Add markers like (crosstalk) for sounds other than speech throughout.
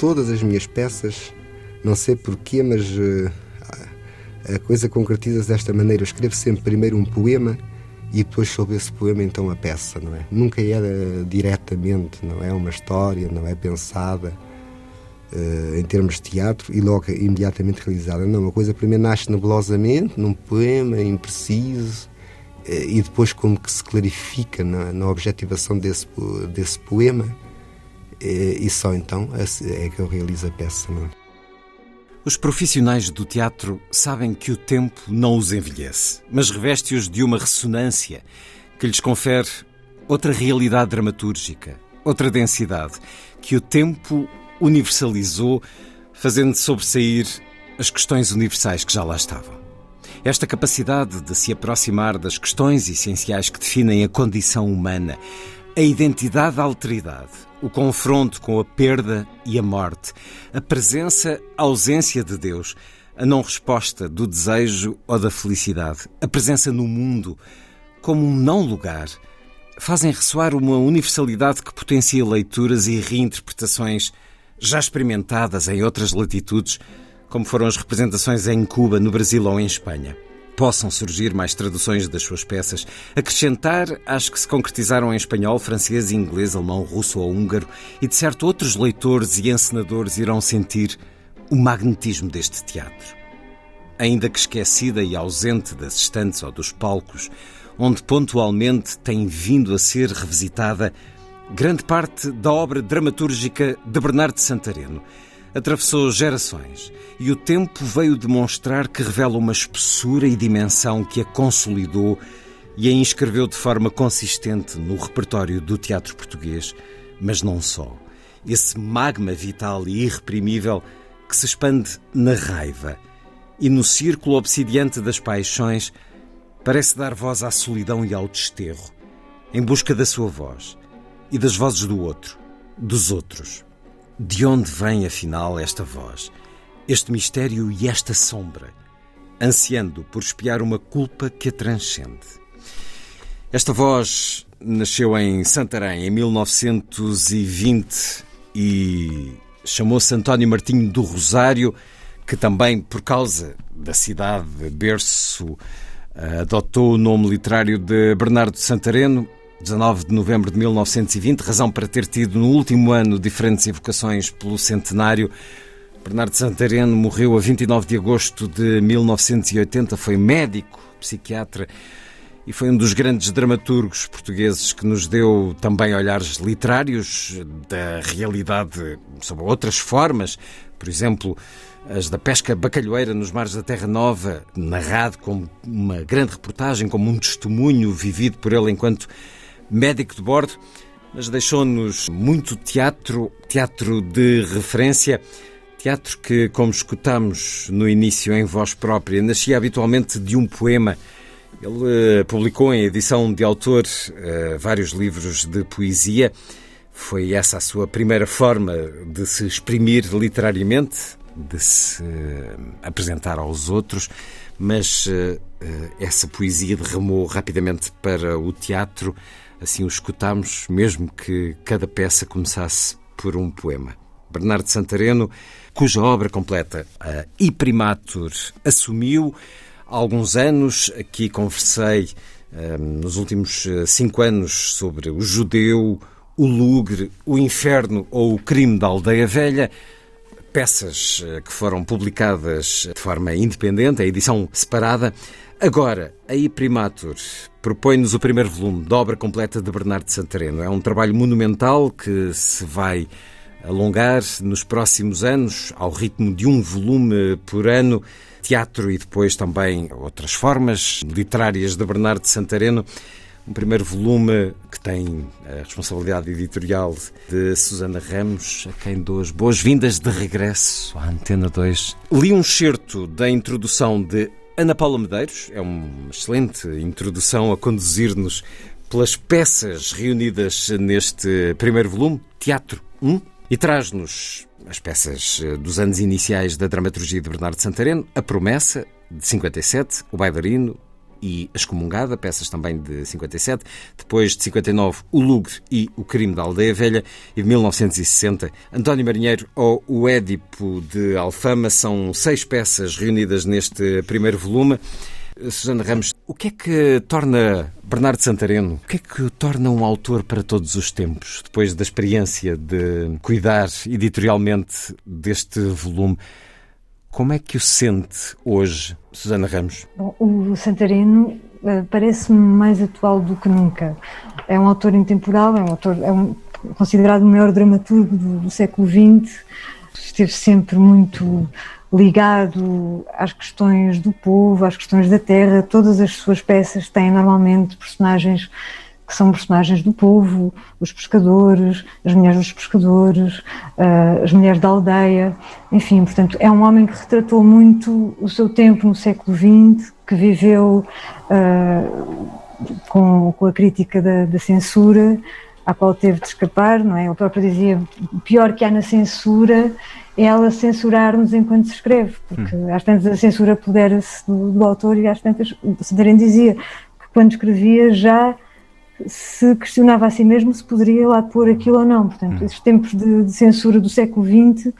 Todas as minhas peças, não sei porquê, mas uh, a coisa concretiza-se desta maneira. Eu escrevo sempre primeiro um poema e depois sobre esse poema então a peça, não é? Nunca era diretamente, não é uma história, não é pensada uh, em termos de teatro e logo imediatamente realizada. Não, a coisa primeiro nasce nebulosamente, num poema impreciso uh, e depois como que se clarifica na, na objetivação desse, desse poema e só então é que eu realizo a peça, é? Os profissionais do teatro sabem que o tempo não os envelhece, mas reveste-os de uma ressonância que lhes confere outra realidade dramatúrgica, outra densidade, que o tempo universalizou, fazendo sobressair as questões universais que já lá estavam. Esta capacidade de se aproximar das questões essenciais que definem a condição humana, a identidade da alteridade, o confronto com a perda e a morte, a presença, a ausência de Deus, a não resposta do desejo ou da felicidade, a presença no mundo como um não lugar, fazem ressoar uma universalidade que potencia leituras e reinterpretações já experimentadas em outras latitudes, como foram as representações em Cuba, no Brasil ou em Espanha possam surgir mais traduções das suas peças, acrescentar às que se concretizaram em espanhol, francês, inglês, alemão, russo ou húngaro, e de certo outros leitores e encenadores irão sentir o magnetismo deste teatro. Ainda que esquecida e ausente das estantes ou dos palcos, onde pontualmente tem vindo a ser revisitada grande parte da obra dramatúrgica de Bernardo Santareno, atravessou gerações e o tempo veio demonstrar que revela uma espessura e dimensão que a consolidou e a inscreveu de forma consistente no repertório do teatro português, mas não só. Esse magma vital e irreprimível que se expande na raiva e no círculo obsidiante das paixões parece dar voz à solidão e ao desterro, em busca da sua voz e das vozes do outro, dos outros. De onde vem, afinal, esta voz, este mistério e esta sombra, ansiando por espiar uma culpa que a transcende? Esta voz nasceu em Santarém em 1920 e chamou-se António Martinho do Rosário, que também, por causa da cidade, berço, eh, adotou o nome literário de Bernardo Santareno 19 de novembro de 1920, razão para ter tido no último ano diferentes evocações pelo centenário. Bernardo Santareno morreu a 29 de agosto de 1980, foi médico, psiquiatra e foi um dos grandes dramaturgos portugueses que nos deu também olhares literários da realidade sobre outras formas, por exemplo, as da pesca bacalhoeira nos mares da Terra Nova, narrado como uma grande reportagem, como um testemunho vivido por ele enquanto médico de bordo, mas deixou-nos muito teatro, teatro de referência, teatro que, como escutamos no início em voz própria, nascia habitualmente de um poema. Ele uh, publicou em edição de autor uh, vários livros de poesia. Foi essa a sua primeira forma de se exprimir literariamente, de se uh, apresentar aos outros, mas essa poesia derramou rapidamente para o teatro Assim o escutámos, mesmo que cada peça começasse por um poema. Bernardo Santareno, cuja obra completa, a I Primatur, assumiu há alguns anos. Aqui conversei um, nos últimos eh, cinco anos sobre o judeu, o lugre, o inferno ou o crime da aldeia velha. Peças eh, que foram publicadas de forma independente, a edição separada. Agora, a I Primatur propõe-nos o primeiro volume da obra completa de Bernardo Santareno. É um trabalho monumental que se vai alongar nos próximos anos, ao ritmo de um volume por ano, teatro e depois também outras formas literárias de Bernardo Santareno. Um primeiro volume que tem a responsabilidade editorial de Susana Ramos, a quem dou as boas-vindas de regresso à Antena 2. Li um excerto da introdução de Ana Paula Medeiros, é uma excelente introdução a conduzir-nos pelas peças reunidas neste primeiro volume, Teatro 1, e traz-nos as peças dos anos iniciais da dramaturgia de Bernardo Santareno, A Promessa, de 57, O Bailarino, e Excomungada, peças também de 57. Depois de 59, O Lugre e O Crime da Aldeia Velha. E de 1960, António Marinheiro ou O Édipo de Alfama. São seis peças reunidas neste primeiro volume. Susana Ramos, o que é que torna Bernardo Santareno, o que é que o torna um autor para todos os tempos, depois da experiência de cuidar editorialmente deste volume? Como é que o sente hoje, Susana Ramos? O Santareno uh, parece-me mais atual do que nunca. É um autor intemporal, é um autor é um, considerado o maior dramaturgo do, do século XX, esteve sempre muito ligado às questões do povo, às questões da terra. Todas as suas peças têm normalmente personagens que são personagens do povo, os pescadores, as mulheres dos pescadores, uh, as mulheres da aldeia, enfim, portanto, é um homem que retratou muito o seu tempo no século XX, que viveu uh, com, com, a crítica da, da, censura, à qual teve de escapar, não é? Ele próprio dizia: o pior que há na censura é ela censurar-nos enquanto se escreve, porque hum. às tantas a censura pudera-se do, do, autor e às tantas, o Santarém dizia que quando escrevia já se questionava a si mesmo se poderia lá pôr aquilo ou não. Portanto, hum. esses tempos de, de censura do século XX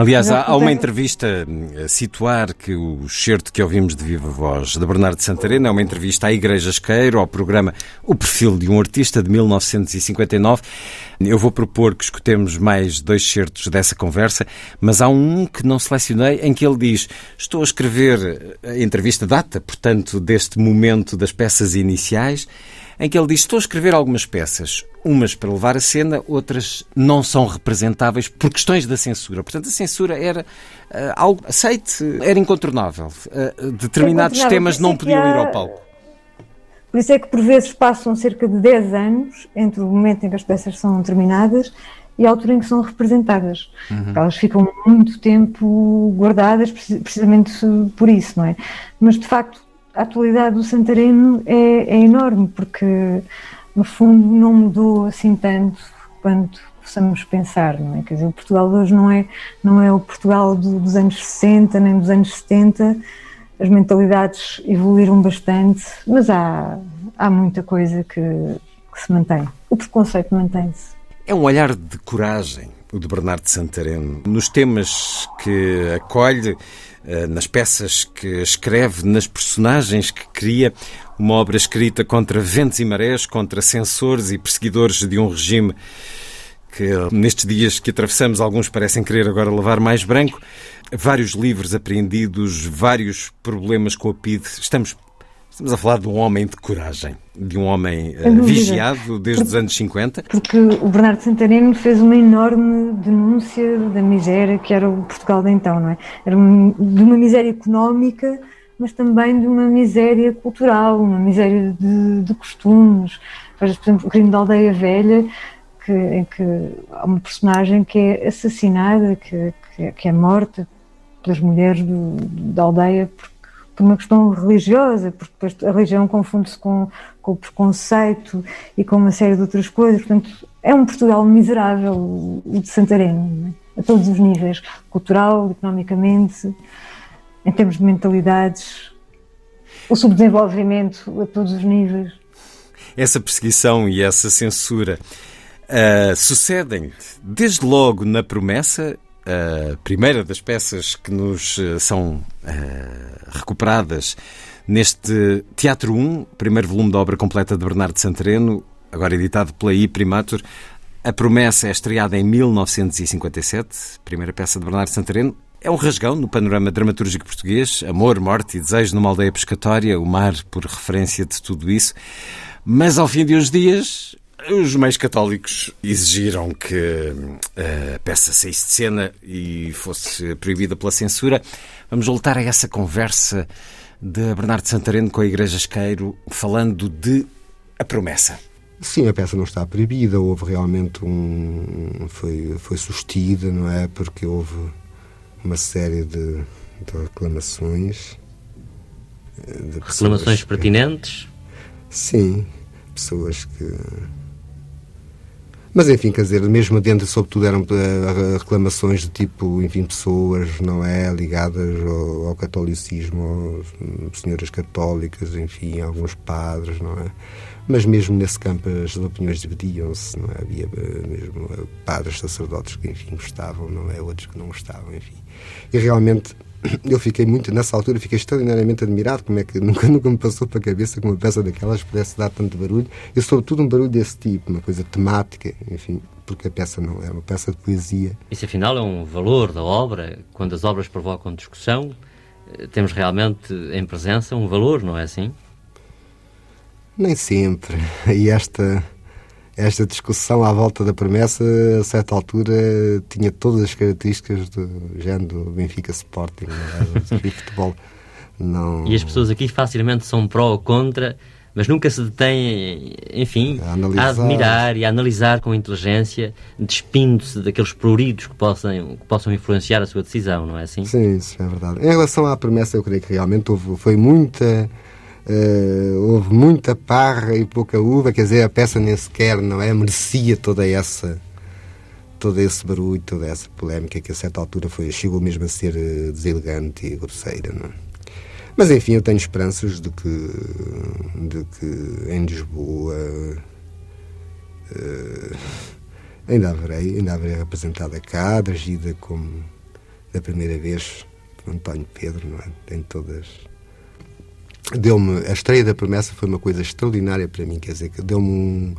Aliás, há, há uma entrevista a situar que o certo que ouvimos de viva voz de Bernardo Santarena é uma entrevista à Igreja Esqueiro, ao programa O Perfil de um Artista de 1959. Eu vou propor que escutemos mais dois certos dessa conversa, mas há um que não selecionei em que ele diz: Estou a escrever a entrevista data, portanto, deste momento das peças iniciais em que ele diz: Estou a escrever algumas peças, umas para levar a cena, outras não são representáveis por questões da censura. Portanto, a censura era uh, algo aceite, era incontornável. Uh, determinados temas não podiam ir ao palco. Por isso é que, por vezes, passam cerca de 10 anos entre o momento em que as peças são terminadas e a altura em que são representadas. Uhum. Elas ficam muito tempo guardadas precisamente por isso, não é? Mas, de facto, a atualidade do Santareno é, é, enorme, porque no fundo não mudou assim tanto quanto possamos pensar, não é? Quer dizer, o Portugal de hoje não é, não é o Portugal do, dos anos 60 nem dos anos 70, as mentalidades evoluíram bastante, mas há, há muita coisa que, que se mantém. O preconceito mantém-se. É um olhar de coragem, o de Bernardo Santareno, nos temas que acolhe eh, nas peças que escreve, nas personagens que cria, uma obra escrita contra ventos e marés, contra censores e perseguidores de um regime que nestes dias que atravessamos alguns parecem querer agora levar mais branco. Vários livros apreendidos, vários problemas com a PIDE. Estamos Estamos a falar de um homem de coragem, de um homem uh, vigiado desde os anos 50. Porque o Bernardo Santareno fez uma enorme denúncia da miséria que era o Portugal de então, não é? Era de uma miséria económica, mas também de uma miséria cultural, uma miséria de, de costumes. Por exemplo, o crime da aldeia velha, que, em que há uma personagem que é assassinada, que, que, que é morta pelas mulheres do, da aldeia por uma questão religiosa, porque depois a religião confunde-se com, com o preconceito e com uma série de outras coisas. Portanto, é um Portugal miserável, o de Santarém, é? a todos os níveis cultural, economicamente, em termos de mentalidades, o subdesenvolvimento a todos os níveis. Essa perseguição e essa censura uh, sucedem desde logo na promessa a primeira das peças que nos eh, são uh, recuperadas neste Teatro 1, primeiro volume da obra completa de Bernardo Santareno, agora editado pela I Primatur. A Promessa é estreada em 1957, primeira peça de Bernardo Santareno. É um rasgão no panorama dramatúrgico português, amor, morte e desejo numa aldeia pescatória, o mar por referência de tudo isso. Mas ao fim de uns dias, os meios católicos exigiram que eh, a peça saísse de cena e fosse proibida pela censura. Vamos voltar a essa conversa de Bernardo Santareno com a Igreja Esqueiro, falando de a promessa. Sim, a peça não está proibida, houve realmente um. foi, foi sustida, não é? Porque houve uma série de, de reclamações. Eh, de reclamações pertinentes? sim, pessoas que mas enfim, quer dizer, mesmo dentro, sobretudo, eram uh, reclamações de tipo, enfim, pessoas, não é, ligadas ao, ao catolicismo, senhoras católicas, enfim, alguns padres, não é? Mas mesmo nesse campo as opiniões dividiam-se, não é? Havia eh, mesmo eh, padres, sacerdotes que, enfim, gostavam, não é? Outros que não gostavam, enfim. E realmente eu fiquei muito, nessa altura, fiquei extraordinariamente admirado como é que nunca, (laughs) nunca me passou para a cabeça que uma peça daquelas pudesse dar tanto barulho e, sobretudo, um barulho desse tipo, uma coisa temática, enfim, porque a peça não é uma peça de poesia. Isso, afinal, é um valor da obra. Quando as obras provocam discussão, eh, temos realmente em presença um valor, não é assim? Nem sempre. (laughs) E esta esta discussão à volta da promessa, a certa altura, tinha todas as características do género do Benfica Sporting, é? do futebol. Não... E as pessoas aqui facilmente são pró ou contra, mas nunca se detêm, enfim, a, a admirar e a analisar com inteligência, despindo-se daqueles pruridos que possam, que possam influenciar a sua decisão, não é assim? Sim, isso é verdade. Em relação à promessa, eu creio que realmente houve, foi muita Uh, houve muita parra e pouca uva, quer dizer, a peça nem sequer não é, merecia toda essa todo esse barulho, toda essa polémica que a certa altura foi, chegou mesmo a ser uh, deselegante e grosseira. Não é? Mas enfim, eu tenho esperanças de que, de que em Lisboa uh, ainda haverei, ainda haverei representada cá, agida como da primeira vez António Pedro, não é? Tem todas deu-me a estreia da promessa foi uma coisa extraordinária para mim quer dizer que deu-me um,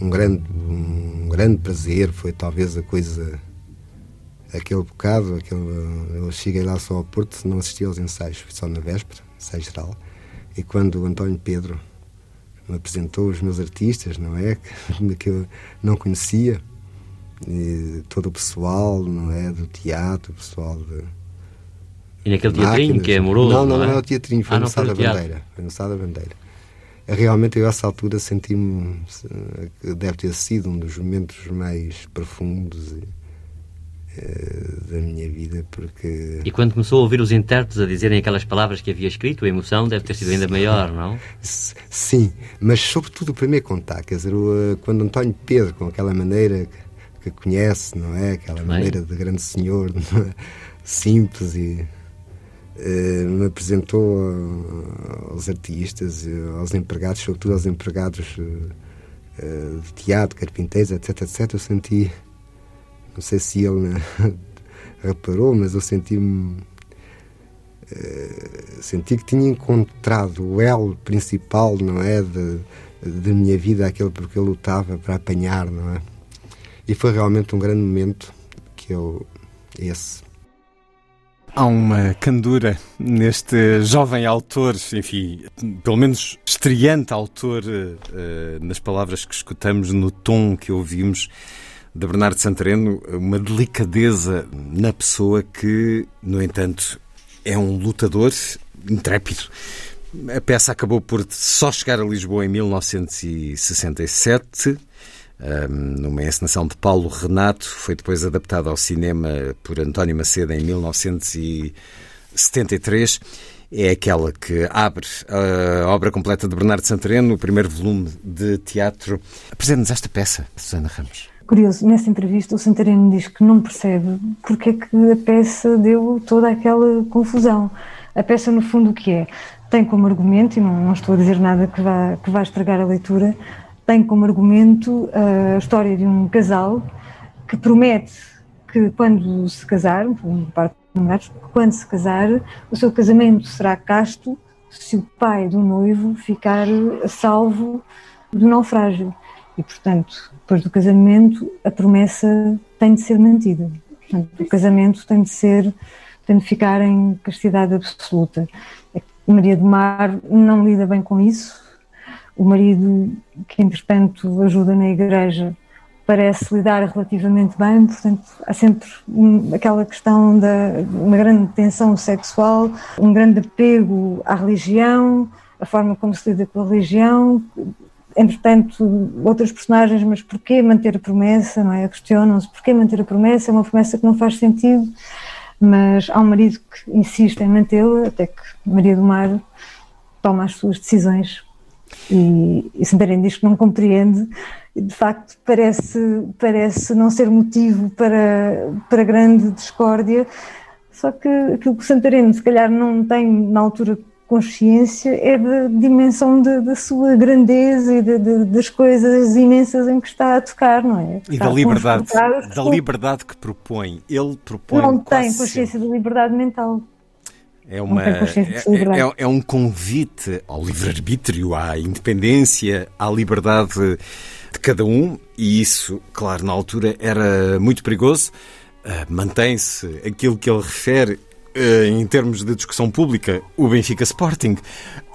um grande um grande prazer foi talvez a coisa aquele bocado aquele, eu cheguei lá só ao Porto não assisti aos ensaios só na véspera ensaio geral e quando o António Pedro me apresentou os meus artistas não é que (laughs) eu não conhecia e todo o pessoal não é do teatro o pessoal de e naquele teatrinho que é amoroso? Não, não, não é, é o teatrinho, foi ah, no Sá da Bandeira. Foi no Sá da Bandeira. Realmente, eu, a essa altura, senti-me. Deve ter sido um dos momentos mais profundos eh, da minha vida, porque. E quando começou a ouvir os intérpretes a dizerem aquelas palavras que havia escrito, a emoção deve ter sido ainda maior, não? Sim, mas sobretudo o primeiro contato, quer dizer, eh, quando António Pedro, com aquela maneira que conhece, não é? Aquela maneira de grande senhor, (laughs) é? simples e me apresentou aos artistas, aos empregados, sobretudo aos empregados eh, de teatro, carpinteiros, etc, etc. Eu senti, não sei se ele (laughs) reparou, mas eu senti-me. Eh, senti que tinha encontrado o elo principal, não é? Da minha vida, aquele porque eu lutava para apanhar, não é? E foi realmente um grande momento que eu. esse Há uma candura neste jovem autor, enfim, pelo menos estreante autor, uh, nas palavras que escutamos, no tom que ouvimos de Bernardo Santareno, uma delicadeza na pessoa que, no entanto, é um lutador intrépido. A peça acabou por só chegar a Lisboa em 1967 numa encenação de Paulo Renato, foi depois adaptado ao cinema por António Macedo em 1973. É aquela que abre a obra completa de Bernardo Santareno, o primeiro volume de teatro. Apresente-nos esta peça, Susana Ramos. Curioso, nessa entrevista o Santareno diz que não percebe porque é que a peça deu toda aquela confusão. A peça, no fundo, o que é? Tem como argumento, e não, não estou a dizer nada que vá, que vá estragar a leitura, tem como argumento a história de um casal que promete que quando se casar, quando se casar, o seu casamento será casto se o pai do noivo ficar salvo do naufrágio. E, portanto, depois do casamento, a promessa tem de ser mantida. Portanto, o casamento tem de ser, tem de ficar em castidade absoluta. Maria do Mar não lida bem com isso, o marido, que entretanto ajuda na igreja, parece lidar relativamente bem, portanto há sempre aquela questão da uma grande tensão sexual, um grande apego à religião, a forma como se lida com a religião, entretanto, outras personagens, mas porquê manter a promessa, não é? Questionam-se porquê manter a promessa, é uma promessa que não faz sentido, mas há um marido que insiste em mantê-la, até que Maria do Mar toma as suas decisões e, e Santarém diz que não compreende de facto parece, parece não ser motivo para, para grande discórdia, só que aquilo que o Santareno se calhar não tem na altura consciência é da dimensão da sua grandeza e de, de, das coisas imensas em que está a tocar, não é? E da liberdade, da liberdade que propõe. Ele propõe. Não tem consciência de liberdade mental. É, uma, é, é, é, um convite ao livre-arbítrio, à independência, à liberdade de cada um, e isso, claro, na altura era muito perigoso. Uh, Mantém-se aquilo que ele refere uh, em termos de discussão pública, o Benfica Sporting,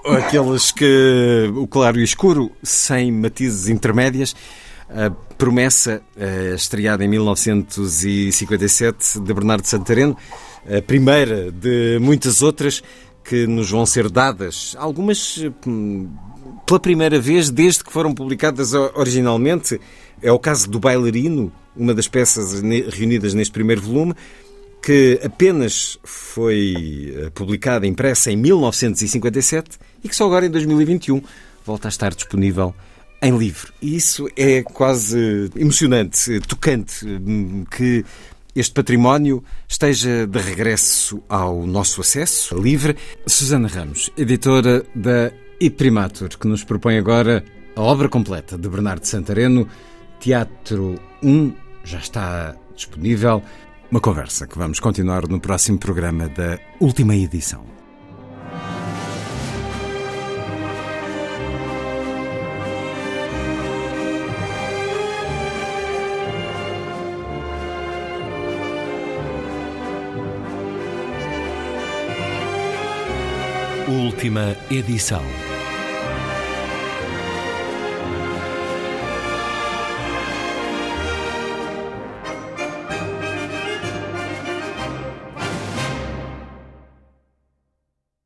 aqueles que o claro e o escuro, sem matizes intermédias. A promessa, uh, estreada em 1957, de Bernardo Santareno, a primeira de muitas outras que nos vão ser dadas, algumas hum, pela primeira vez desde que foram publicadas originalmente. É o caso do Bailarino, uma das peças reunidas neste primeiro volume, que apenas foi eh, publicada, impressa em 1957 e que só agora em 2021 volta a estar disponível em livro. E isso é quase emocionante, tocante, hum, que este património esteja de regresso ao nosso acesso livre. Susana Ramos, editora da Iprimatur, que nos propõe agora a obra completa de Bernardo Santareno, Teatro 1, já está disponível. Uma conversa que vamos continuar no próximo programa da última edição. Última edição.